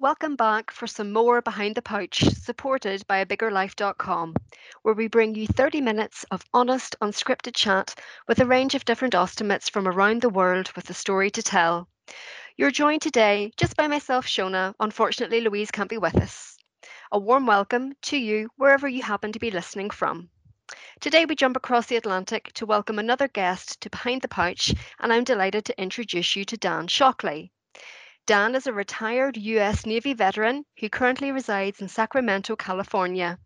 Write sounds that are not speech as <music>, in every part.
Welcome back for some more Behind the Pouch, supported by a abiggerlife.com, where we bring you 30 minutes of honest, unscripted chat with a range of different ostomates from around the world with a story to tell. You're joined today just by myself, Shona. Unfortunately, Louise can't be with us. A warm welcome to you wherever you happen to be listening from. Today, we jump across the Atlantic to welcome another guest to Behind the Pouch, and I'm delighted to introduce you to Dan Shockley. Dan is a retired US Navy veteran who currently resides in Sacramento, California.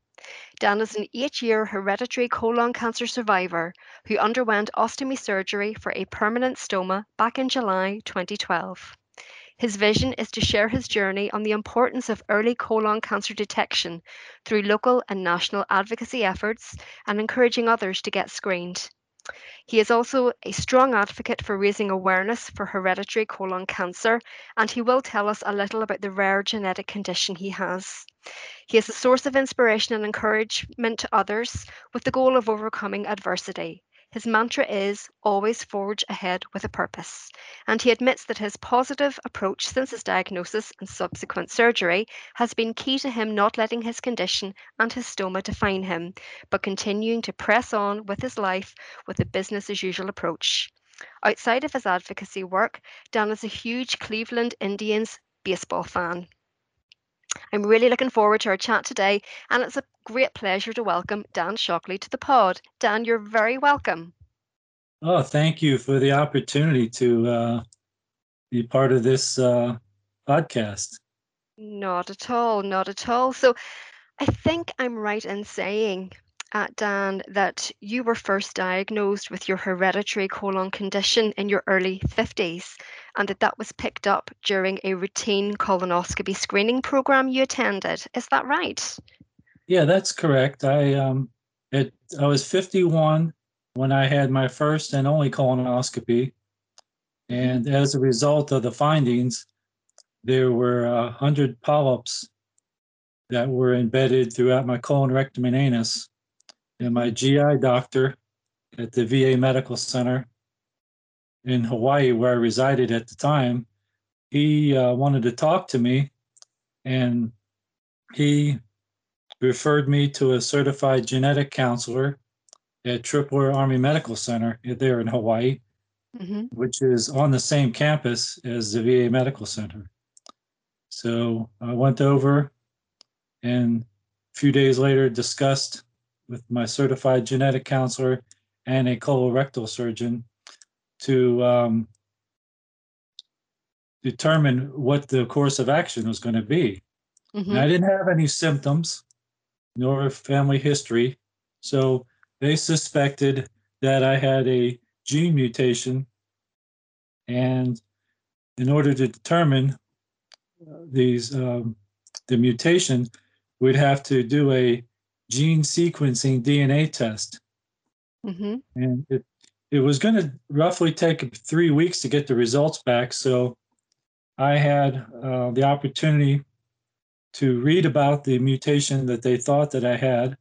Dan is an eight year hereditary colon cancer survivor who underwent ostomy surgery for a permanent stoma back in July 2012. His vision is to share his journey on the importance of early colon cancer detection through local and national advocacy efforts and encouraging others to get screened. He is also a strong advocate for raising awareness for hereditary colon cancer, and he will tell us a little about the rare genetic condition he has. He is a source of inspiration and encouragement to others with the goal of overcoming adversity. His mantra is always forge ahead with a purpose. And he admits that his positive approach since his diagnosis and subsequent surgery has been key to him not letting his condition and his stoma define him, but continuing to press on with his life with a business as usual approach. Outside of his advocacy work, Dan is a huge Cleveland Indians baseball fan. I'm really looking forward to our chat today, and it's a great pleasure to welcome Dan Shockley to the pod. Dan, you're very welcome. Oh, thank you for the opportunity to uh, be part of this uh, podcast. Not at all, not at all. So, I think I'm right in saying at Dan that you were first diagnosed with your hereditary colon condition in your early 50s and that that was picked up during a routine colonoscopy screening program you attended. Is that right? Yeah, that's correct. I um it I was 51 when I had my first and only colonoscopy. And as a result of the findings, there were uh, hundred polyps that were embedded throughout my colon, rectum, and anus. And my GI doctor at the VA Medical Center in Hawaii, where I resided at the time, he uh, wanted to talk to me and he referred me to a certified genetic counselor at Tripler Army Medical Center there in Hawaii, mm-hmm. which is on the same campus as the VA Medical Center. So I went over and a few days later discussed with my certified genetic counselor and a colorectal surgeon to um, determine what the course of action was going to be. Mm-hmm. I didn't have any symptoms nor family history. So they suspected that I had a gene mutation. And in order to determine uh, these um, the mutation, we'd have to do a gene sequencing DNA test. Mm-hmm. And it it was going to roughly take three weeks to get the results back. So I had uh, the opportunity to read about the mutation that they thought that I had,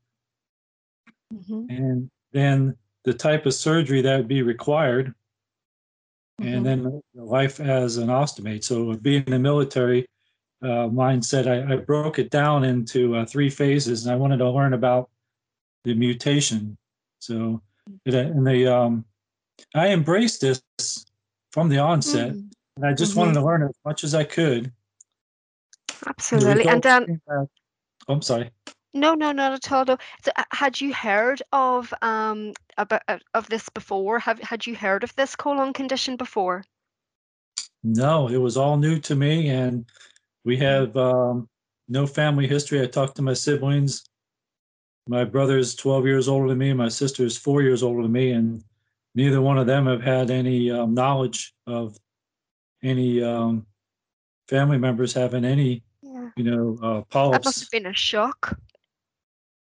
mm-hmm. and then the type of surgery that would be required, mm-hmm. and then life as an ostomate. So being in the military uh, mindset, I, I, broke it down into uh, three phases, and I wanted to learn about the mutation. So, and the um, I embraced this from the onset, mm-hmm. and I just mm-hmm. wanted to learn as much as I could. Absolutely, and then oh, I'm sorry. No, no, not at all. No. So, uh, had you heard of um about uh, of this before? Have had you heard of this colon condition before? No, it was all new to me, and we mm-hmm. have um, no family history. I talked to my siblings. My brother is 12 years older than me. My sister is four years older than me, and neither one of them have had any um, knowledge of any um, family members having any, yeah. you know, uh, polyps. That must have been a shock.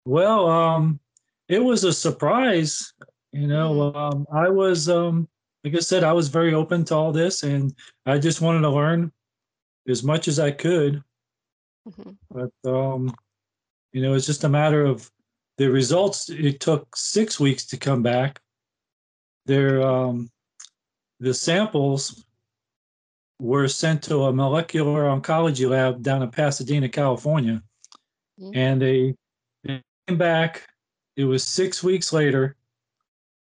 Well, um, it was a surprise. You know, mm um, I was, um, like I said, I was very open to all this, and I just wanted to learn as much as I could. Mm-hmm. But um, you know, it's just a matter of the results. It took six weeks to come back, they're um, the samples were sent to a molecular oncology lab down in Pasadena, California. Mm-hmm. And they, they came back. It was six weeks later,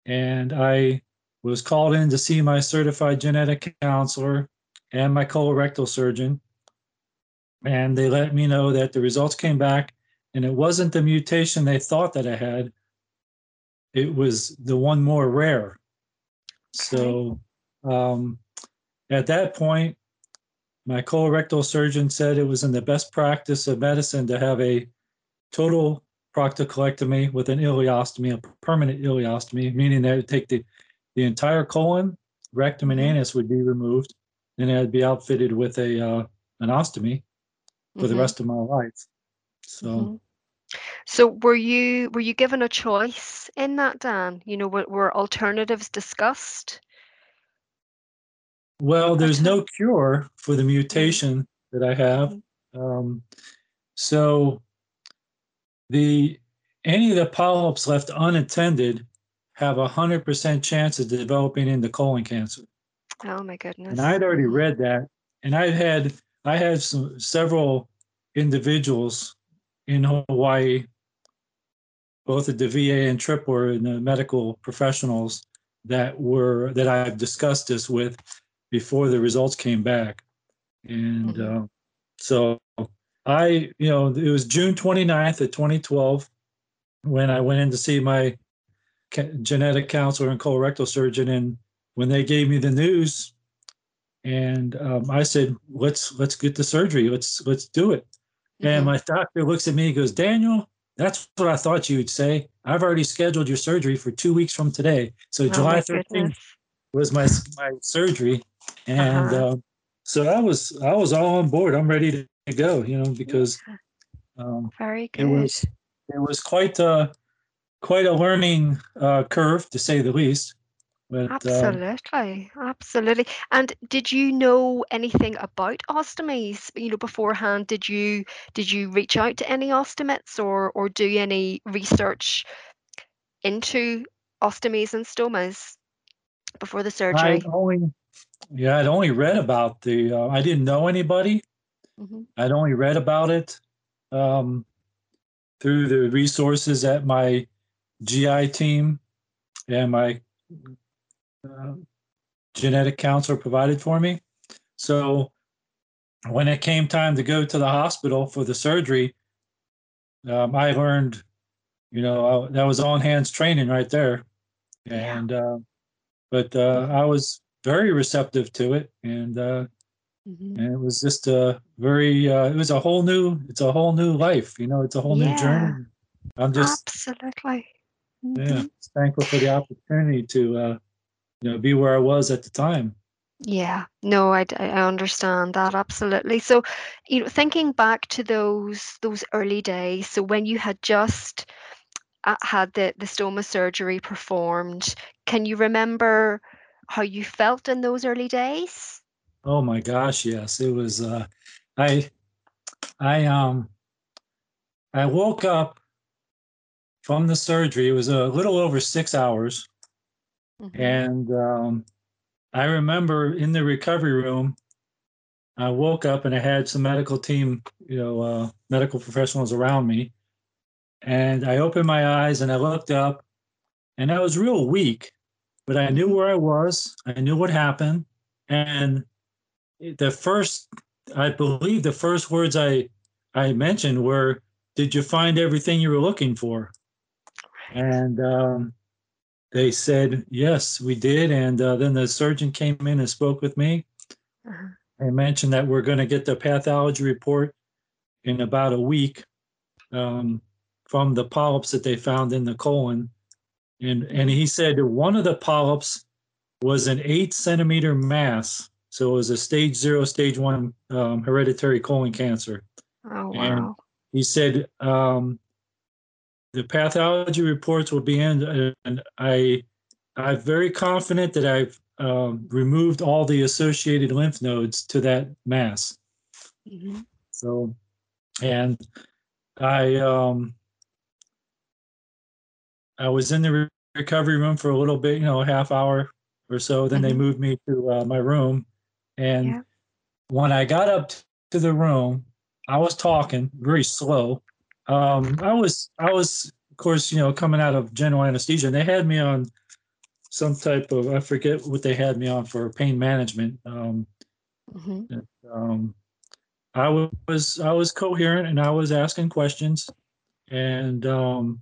and I was called in to see my certified genetic counselor and my colorectal surgeon. And they let me know that the results came back, and it wasn't the mutation they thought that I had. It was the one more rare. So um, at that point, my colorectal surgeon said it was in the best practice of medicine to have a total proctocolectomy with an ileostomy, a permanent ileostomy, meaning that it would take the, the entire colon, rectum, and mm-hmm. anus would be removed, and I'd be outfitted with a uh, an ostomy for mm-hmm. the rest of my life. So. Mm-hmm. So were you were you given a choice in that, Dan? You know, were, were alternatives discussed? Well, there's no cure for the mm-hmm. mutation that I have. Mm-hmm. Um, so the any of the polyps left unattended have a hundred percent chance of developing into colon cancer. Oh my goodness! And I'd already read that, and I've had I had some several individuals in Hawaii, both at the VA and Tripler and the medical professionals that were that I've discussed this with, before the results came back. And uh, so I, you know, it was June 29th of 2012 when I went in to see my genetic counselor and colorectal surgeon. And when they gave me the news, and um, I said, "Let's let's get the surgery. Let's let's do it." Mm-hmm. And my doctor looks at me and goes, "Daniel, that's what I thought you'd say. I've already scheduled your surgery for two weeks from today. So oh July 13th was my my surgery, and uh-huh. uh, so I was I was all on board. I'm ready to go, you know, because um, very good. It was it was quite a quite a learning uh, curve to say the least. But, absolutely, um, absolutely. And did you know anything about ostomies? You know, beforehand, did you did you reach out to any ostomates or or do any research into ostomies and stomas before the surgery? I only yeah, I'd only read about the. Uh, I didn't know anybody. Mm-hmm. I'd only read about it um, through the resources at my GI team and my uh, genetic counselor provided for me. So when it came time to go to the hospital for the surgery, um, I learned, you know, I, that was on hands training right there. And, uh, but uh, I was very receptive to it, and uh, mm-hmm. and it was just a very uh, it was a whole new it's a whole new life. You know, it's a whole yeah. new journey. I'm just absolutely mm-hmm. yeah thankful for the opportunity to uh, you know be where I was at the time. Yeah, no, I, I understand that absolutely. So, you know, thinking back to those those early days, so when you had just uh, had the the stoma surgery performed, can you remember how you felt in those early days? Oh my gosh, yes. It was uh I I um I woke up from the surgery. It was a little over 6 hours. Mm-hmm. And um I remember in the recovery room I woke up and I had some medical team, you know, uh, medical professionals around me. And I opened my eyes and I looked up and I was real weak but I knew where I was. I knew what happened. And the first, I believe the first words I, I mentioned were, Did you find everything you were looking for? And um, they said, Yes, we did. And uh, then the surgeon came in and spoke with me uh-huh. and mentioned that we're going to get the pathology report in about a week um, from the polyps that they found in the colon and and he said one of the polyps was an eight centimeter mass, so it was a stage zero, stage one um, hereditary colon cancer. Oh wow! And he said um, the pathology reports will be in, and I I'm very confident that I've um, removed all the associated lymph nodes to that mass. Mm-hmm. So, and I um, I was in the recovery room for a little bit, you know, a half hour or so. Then mm-hmm. they moved me to uh, my room, and yeah. when I got up to the room, I was talking very slow. Um, I was, I was, of course, you know, coming out of general anesthesia, and they had me on some type of, I forget what they had me on for pain management. Um, mm-hmm. um, I was, I was coherent, and I was asking questions, and um,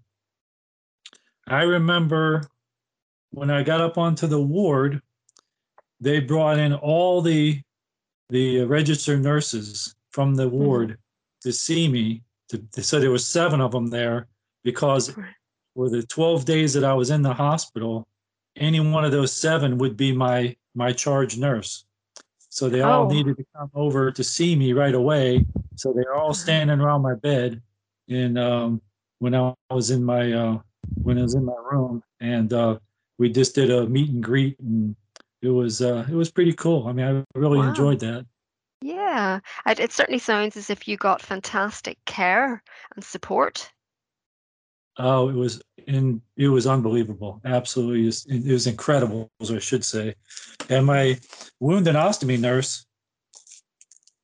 I remember when I got up onto the ward, they brought in all the the registered nurses from the mm-hmm. ward mm-hmm. to see me. To, they said there was seven of them there because for the 12 days that I was in the hospital, any one of those seven would be my my charge nurse. So they all oh. needed to come over to see me right away. So they're all standing around my bed, and um, when I was in my uh, when I was in my room, and uh, we just did a meet and greet, and it was uh, it was pretty cool. I mean, I really wow. enjoyed that. Yeah, it, it certainly sounds as if you got fantastic care and support. Oh, it was in it was unbelievable. Absolutely, it was incredible, as I should say. And my wound and ostomy nurse,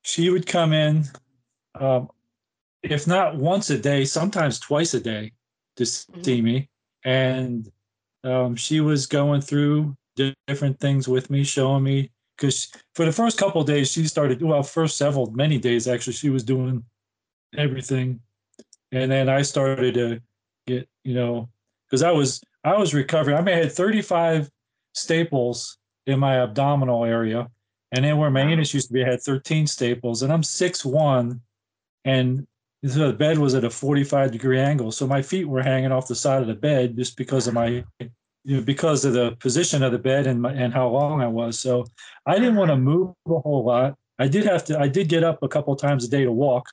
she would come in, um, if not once a day, sometimes twice a day, to mm-hmm. see me, and um, she was going through different things with me, showing me because for the first couple days she started well, first several many days actually she was doing everything, and then I started to get you know because I was I was recovering. I mean, I had 35 staples in my abdominal area, and then where my anus used to be, I had 13 staples, and I'm six one, and the bed was at a 45 degree angle, so my feet were hanging off the side of the bed just because of my you know, because of the position of the bed and my, and how long I was. So I didn't want to move a whole lot. I did have to. I did get up a couple times a day to walk,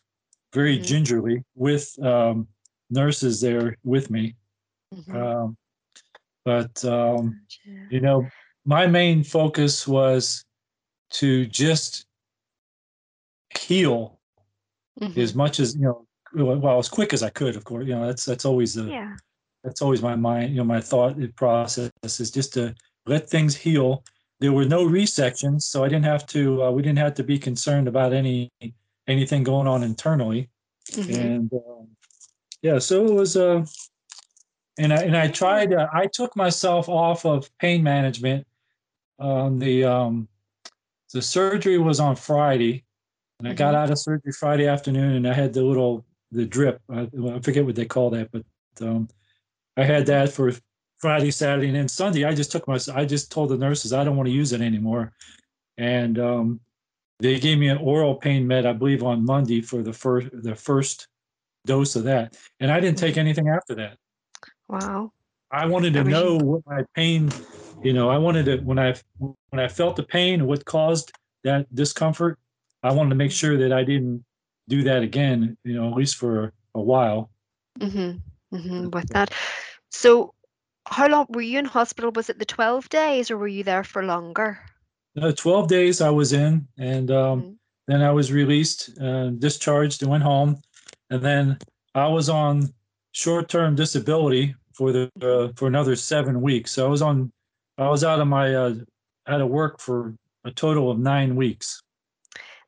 very mm-hmm. gingerly, with um, nurses there with me. Mm-hmm. Um, but um, you know, my main focus was to just heal mm-hmm. as much as you know, well, as quick as I could. Of course, you know that's that's always the yeah that's always my mind, you know, my thought process is just to let things heal. There were no resections, so I didn't have to. Uh, we didn't have to be concerned about any anything going on internally, mm-hmm. and um, yeah, so it was. Uh, and I and I tried. Uh, I took myself off of pain management. Um, the um, the surgery was on Friday, and I got mm-hmm. out of surgery Friday afternoon, and I had the little the drip. I, I forget what they call that, but um, I had that for Friday, Saturday, and then Sunday. I just took my. I just told the nurses I don't want to use it anymore, and um, they gave me an oral pain med, I believe, on Monday for the first the first dose of that, and I didn't take anything after that. Wow. I wanted to know what my pain, you know, I wanted to when I when I felt the pain, what caused that discomfort. I wanted to make sure that I didn't do that again, you know, at least for a while. Mm-hmm hmm with that. So, how long were you in hospital? Was it the 12 days or were you there for longer? No, 12 days I was in, and um, mm-hmm. then I was released, uh, discharged, and went home. And then I was on short term disability for the uh, for another seven weeks. So I was on, I was out of my uh, out of work for a total of nine weeks.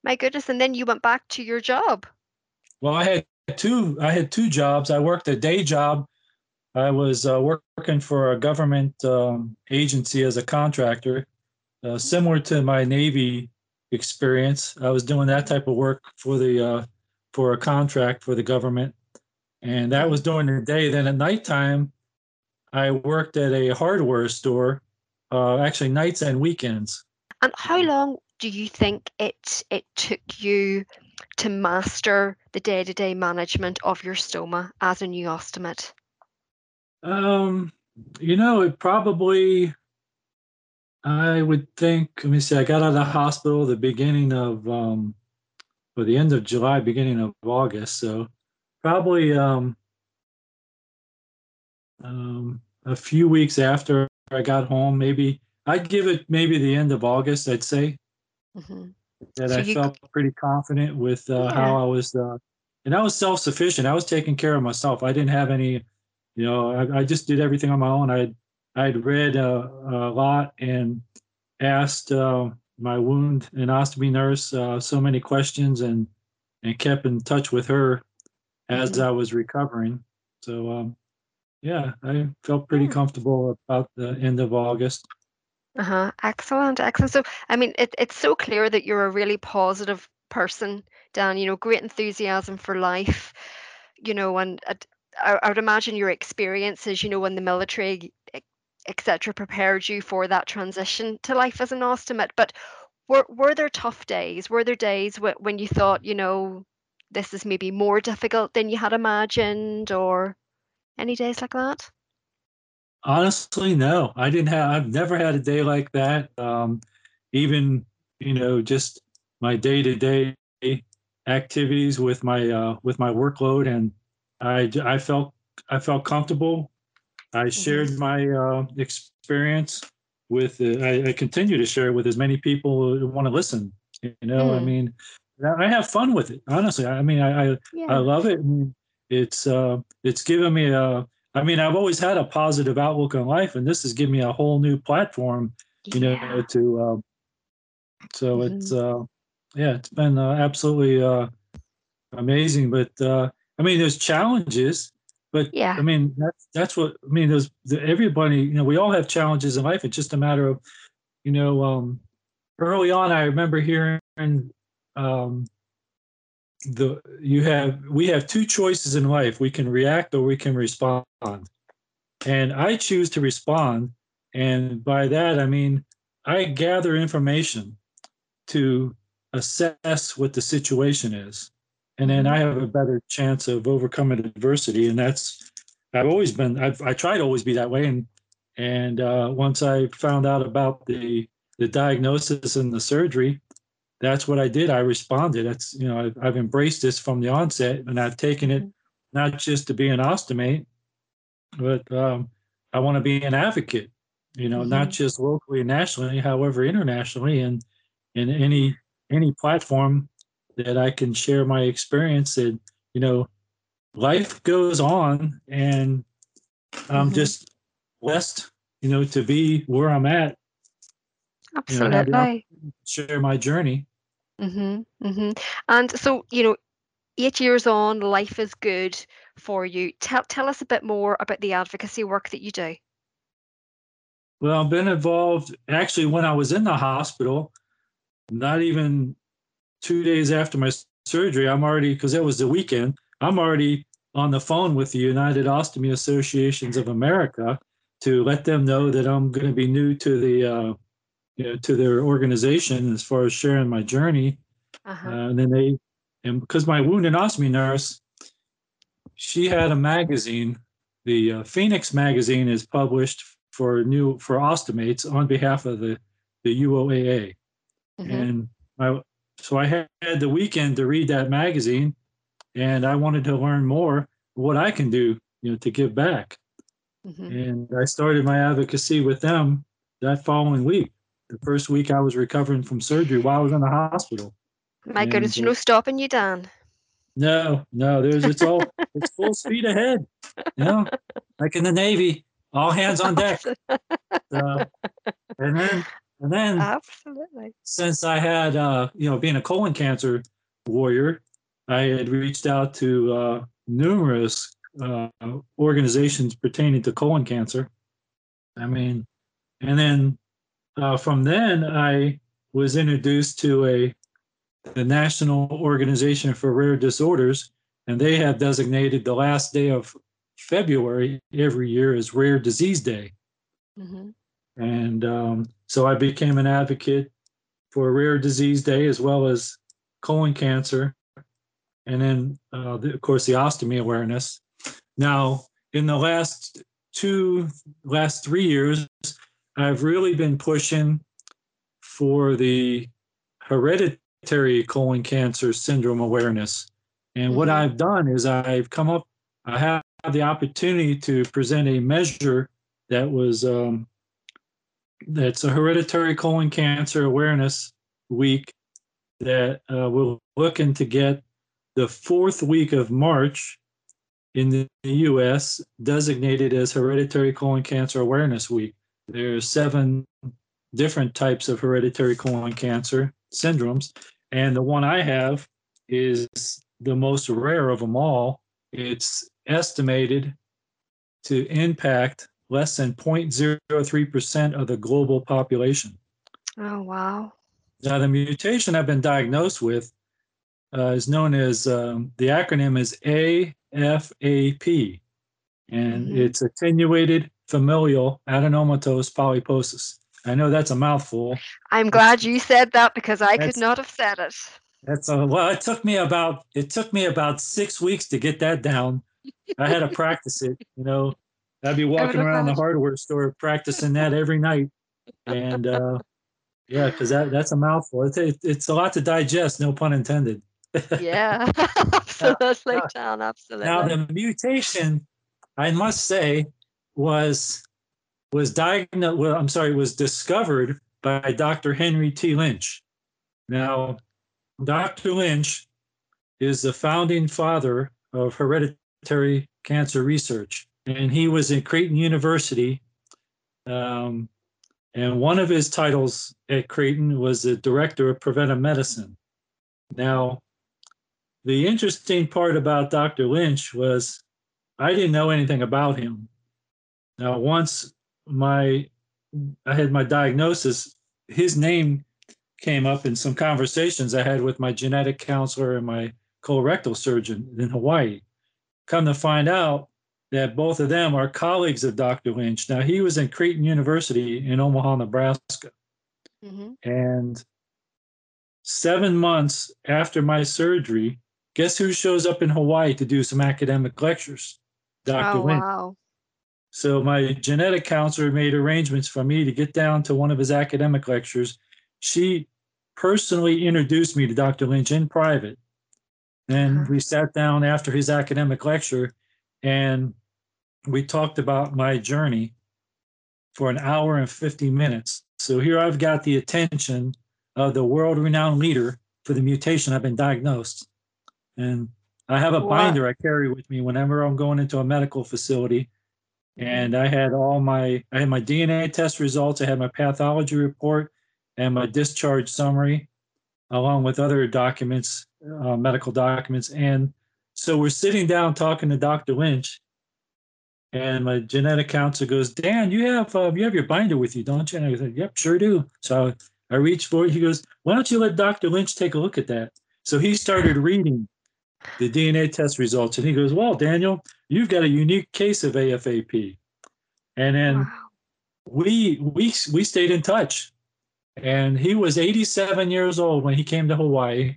My goodness! And then you went back to your job. Well, I had two I had two jobs. I worked a day job. I was uh, working for a government um, agency as a contractor, uh, similar to my Navy experience. I was doing that type of work for the uh, for a contract for the government, and that was during the day. Then at nighttime, I worked at a hardware store, uh, actually nights and weekends. And how long do you think it it took you to master the day-to-day management of your stoma as a new ostomate? Um, you know, it probably I would think, let me see, I got out of the hospital the beginning of um or the end of July, beginning of August. So probably um um a few weeks after I got home, maybe I'd give it maybe the end of August, I'd say. Mm-hmm that so I felt pretty confident with uh, yeah. how I was, uh, and I was self sufficient. I was taking care of myself. I didn't have any, you know, I, I just did everything on my own. I I had read uh, a lot and asked uh, my wound and ostomy nurse uh, so many questions and and kept in touch with her as mm-hmm. I was recovering. So um, yeah, I felt pretty comfortable about the end of August. Uh-huh. Excellent, excellent. So, I mean, it, it's so clear that you're a really positive person, Dan, you know, great enthusiasm for life, you know, and I, I would imagine your experiences, you know, in the military, etc., prepared you for that transition to life as an ostomate. But were, were there tough days? Were there days wh- when you thought, you know, this is maybe more difficult than you had imagined or any days like that? Honestly, no. I didn't have. I've never had a day like that. Um, even you know, just my day to day activities with my uh, with my workload, and I I felt I felt comfortable. I mm-hmm. shared my uh, experience with. Uh, I, I, continue to share it with as many people who want to listen. You know, mm. I mean, I have fun with it. Honestly, I mean, I I, yeah. I love it. It's uh, it's given me a I mean, I've always had a positive outlook on life, and this has given me a whole new platform, you yeah. know, to. Uh, so mm-hmm. it's uh, yeah, it's been uh, absolutely uh, amazing. But uh, I mean, there's challenges, but yeah, I mean that's that's what I mean. There's the, everybody, you know, we all have challenges in life. It's just a matter of, you know, um, early on, I remember hearing um, the you have we have two choices in life. We can react or we can respond. And i choose to respond. And by that i mean i gather information to assess what the situation is. And then i have a better chance of overcoming adversity. And that's i've always been I've, i try to always be that way. And and uh, once i found out about the the diagnosis and the surgery that's what I did. I responded. That's you know I've, I've embraced this from the onset, and I've taken it not just to be an ostomate, but um, I want to be an advocate. You know, mm-hmm. not just locally and nationally, however internationally, and in any any platform that I can share my experience. And you know, life goes on, and I'm mm-hmm. just blessed, you know, to be where I'm at. Absolutely. You know, share my journey. Mm-hmm, mm-hmm. And so, you know, eight years on, life is good for you. Tell tell us a bit more about the advocacy work that you do. Well, I've been involved actually when I was in the hospital, not even two days after my surgery, I'm already because it was the weekend, I'm already on the phone with the United Ostomy Associations of America to let them know that I'm going to be new to the uh, you know, to their organization as far as sharing my journey. Uh-huh. Uh, and then they, and because my wound and ostomy nurse, she had a magazine. The uh, Phoenix magazine is published for new for ostomates on behalf of the the UOAA, mm-hmm. and I so I had the weekend to read that magazine, and I wanted to learn more what I can do, you know, to give back. Mm-hmm. And I started my advocacy with them that following week the first week I was recovering from surgery while I was in the hospital. My and, goodness, uh, no stopping you, Dan. No, no, there's it's all it's full <laughs> speed ahead. You know, like in the Navy, all hands on deck. So, and then and then absolutely since I had uh, you know, being a colon cancer warrior, I had reached out to uh, numerous uh, organizations pertaining to colon cancer. I mean, and then uh, from then, I was introduced to a the National Organization for Rare Disorders, and they have designated the last day of February every year as Rare Disease Day. Mm-hmm. And um, so I became an advocate for Rare Disease Day as well as colon cancer, and then uh, the, of course the ostomy awareness. Now, in the last two, last three years, I've really been pushing for the hereditary colon cancer syndrome awareness. And mm-hmm. what I've done is I've come up, I have the opportunity to present a measure that was, um, that's a hereditary colon cancer awareness week that uh, we're looking to get the fourth week of March in the US designated as Hereditary Colon Cancer Awareness Week. There's seven different types of hereditary colon cancer syndromes. And the one I have is the most rare of them all. It's estimated to impact less than 0.03% of the global population. Oh, wow. Now, the mutation I've been diagnosed with uh, is known as um, the acronym is AFAP, and mm-hmm. it's attenuated familial adenomatous polyposis. I know that's a mouthful. I'm glad you said that because I could not have said it. That's a, well. It took me about it took me about six weeks to get that down. I had to practice it. You know, I'd be walking around the hardware store practicing that every night, and uh, yeah, because that that's a mouthful. It's, it, it's a lot to digest. No pun intended. yeah, <laughs> <laughs> absolutely, now, John. Absolutely. Now the mutation, I must say, was was diagnosed. Well, I'm sorry, was discovered by Dr. Henry T. Lynch. Now, Dr. Lynch is the founding father of hereditary cancer research, and he was in Creighton University. Um, and one of his titles at Creighton was the director of preventive medicine. Now, the interesting part about Dr. Lynch was I didn't know anything about him. Now, once my I had my diagnosis, his name came up in some conversations I had with my genetic counselor and my colorectal surgeon in Hawaii. Come to find out that both of them are colleagues of Dr. Lynch. Now, he was in Creighton University in Omaha, Nebraska. Mm-hmm. And seven months after my surgery, guess who shows up in Hawaii to do some academic lectures? Dr. Oh, Lynch. Wow. So my genetic counselor made arrangements for me to get down to one of his academic lectures. She personally introduced me to Dr. Lynch in private. And uh-huh. we sat down after his academic lecture and we talked about my journey for an hour and 50 minutes. So here I've got the attention of the world renowned leader for the mutation I've been diagnosed. And I have a binder I carry with me whenever I'm going into a medical facility and I had all my I had my DNA test results, I had my pathology report, and my discharge summary, along with other documents, uh, medical documents. And so we're sitting down talking to Dr. Lynch, and my genetic counselor goes, "Dan, you have uh, you have your binder with you, don't you?" And I said, "Yep, sure do." So I, reached for it. He goes, "Why don't you let Dr. Lynch take a look at that?" So he started reading the DNA test results. And he goes, Well, Daniel, you've got a unique case of AFAP. And then wow. we we we stayed in touch. And he was 87 years old when he came to Hawaii.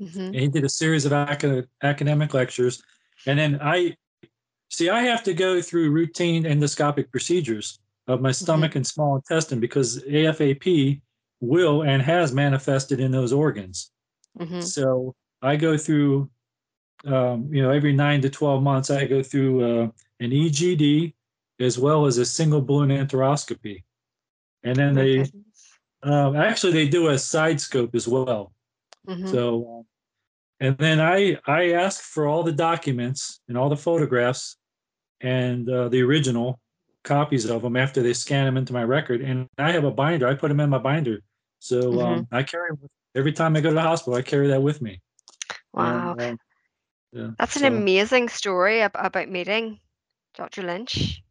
Mm-hmm. And he did a series of acad- academic lectures. And then I see I have to go through routine endoscopic procedures of my mm-hmm. stomach mm-hmm. and small intestine because AFAP will and has manifested in those organs. Mm-hmm. So I go through um, you know, every nine to 12 months, I go through uh, an EGD as well as a single balloon enteroscopy. And then they uh, actually they do a side scope as well. Mm-hmm. So, uh, and then I I ask for all the documents and all the photographs and uh, the original copies of them after they scan them into my record. And I have a binder. I put them in my binder. So um, mm-hmm. um, I carry every time I go to the hospital. I carry that with me. Wow. And, uh, yeah. That's an so, amazing story about meeting Dr. Lynch.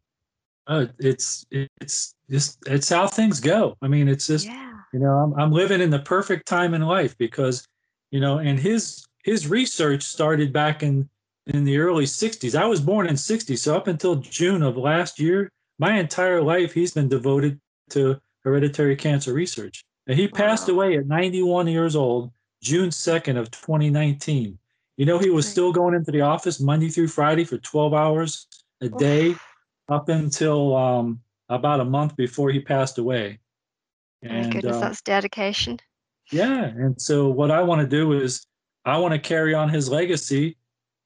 Oh, it's it's just it's how things go. I mean, it's just yeah. you know, I'm I'm living in the perfect time in life because, you know, and his his research started back in in the early 60s. I was born in 60, so up until June of last year, my entire life he's been devoted to hereditary cancer research. And he passed away at 91 years old, June 2nd of 2019. You know, he was still going into the office Monday through Friday for 12 hours a day up until um, about a month before he passed away. And, My goodness, uh, that's dedication. Yeah. And so what I want to do is I want to carry on his legacy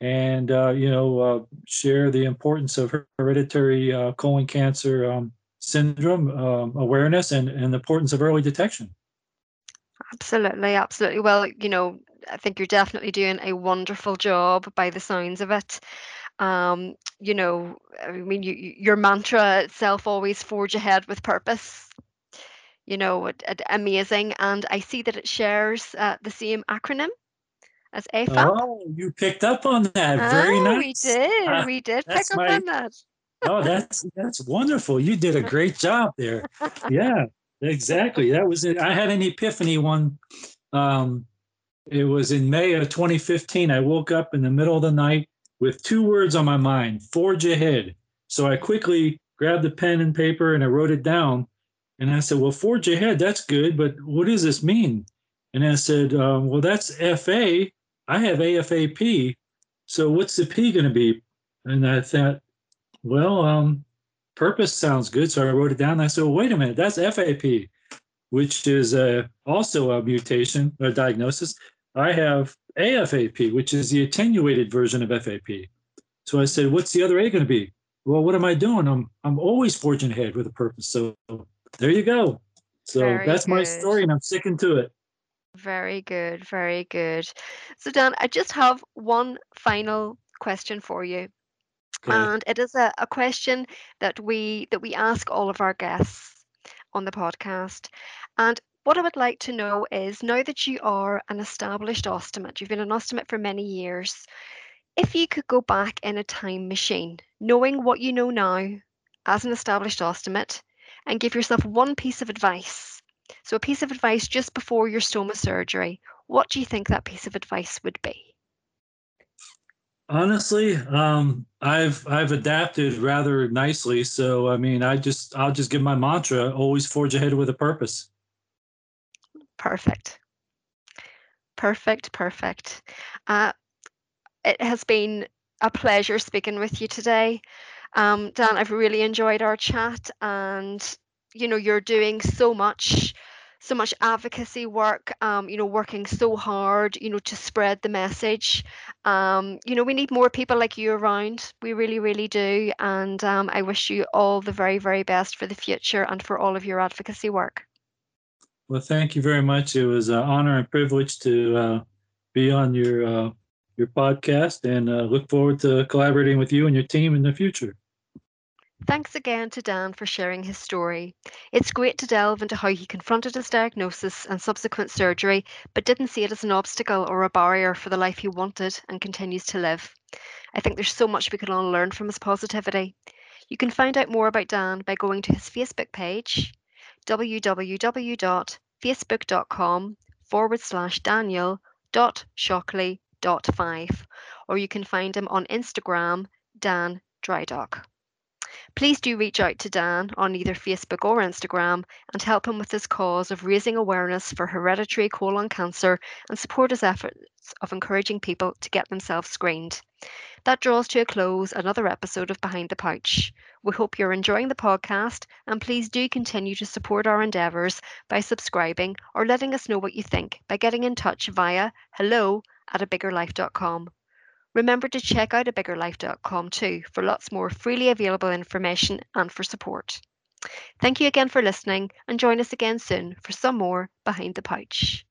and, uh, you know, uh, share the importance of hereditary uh, colon cancer um, syndrome um, awareness and, and the importance of early detection. Absolutely, absolutely. Well, you know, I think you're definitely doing a wonderful job by the sounds of it. Um, you know, I mean, you, your mantra itself always forge ahead with purpose. you know, it' amazing. And I see that it shares uh, the same acronym as AFAP. Oh, you picked up on that. Very oh, nice. We did. Uh, we did pick up my, on that. oh, that's that's wonderful. You did a <laughs> great job there. Yeah, exactly. That was it. I had an epiphany one. Um, it was in May of 2015. I woke up in the middle of the night with two words on my mind: forge ahead. So I quickly grabbed a pen and paper and I wrote it down. And I said, "Well, forge ahead. That's good, but what does this mean?" And I said, um, "Well, that's FA. I have AFAP. So what's the P going to be?" And I thought, well, um, purpose sounds good. So I wrote it down. And I said, well, wait a minute, that's FAP, which is uh, also a mutation or diagnosis. I have AFAP, which is the attenuated version of FAP. So I said, what's the other A going to be? Well, what am I doing? I'm I'm always forging ahead with a purpose. So there you go. So very that's good. my story, and I'm sticking to it. Very good, very good. So Dan, I just have one final question for you. Okay. And it is a, a question that we that we ask all of our guests on the podcast. And what I would like to know is now that you are an established ostomate, you've been an ostomate for many years, if you could go back in a time machine, knowing what you know now as an established ostomate, and give yourself one piece of advice. So, a piece of advice just before your stoma surgery, what do you think that piece of advice would be? Honestly, um, I've I've adapted rather nicely. So I mean, I just I'll just give my mantra: always forge ahead with a purpose. Perfect. Perfect. Perfect. Uh, it has been a pleasure speaking with you today. Um, Dan, I've really enjoyed our chat, and you know, you're doing so much so much advocacy work, um, you know, working so hard, you know, to spread the message. Um, you know, we need more people like you around. We really, really do. And um, I wish you all the very, very best for the future and for all of your advocacy work. Well, thank you very much. It was an honor and privilege to uh, be on your uh, your podcast, and uh, look forward to collaborating with you and your team in the future. Thanks again to Dan for sharing his story. It's great to delve into how he confronted his diagnosis and subsequent surgery, but didn't see it as an obstacle or a barrier for the life he wanted and continues to live. I think there's so much we can all learn from his positivity. You can find out more about Dan by going to his Facebook page, www.facebook.com forward slash Daniel dot Shockley dot five, or you can find him on Instagram, Dan Drydock. Please do reach out to Dan on either Facebook or Instagram and help him with his cause of raising awareness for hereditary colon cancer and support his efforts of encouraging people to get themselves screened. That draws to a close another episode of Behind the Pouch. We hope you're enjoying the podcast and please do continue to support our endeavours by subscribing or letting us know what you think by getting in touch via hello at abiggerlife.com. Remember to check out abiggerlife.com too for lots more freely available information and for support. Thank you again for listening and join us again soon for some more Behind the Pouch.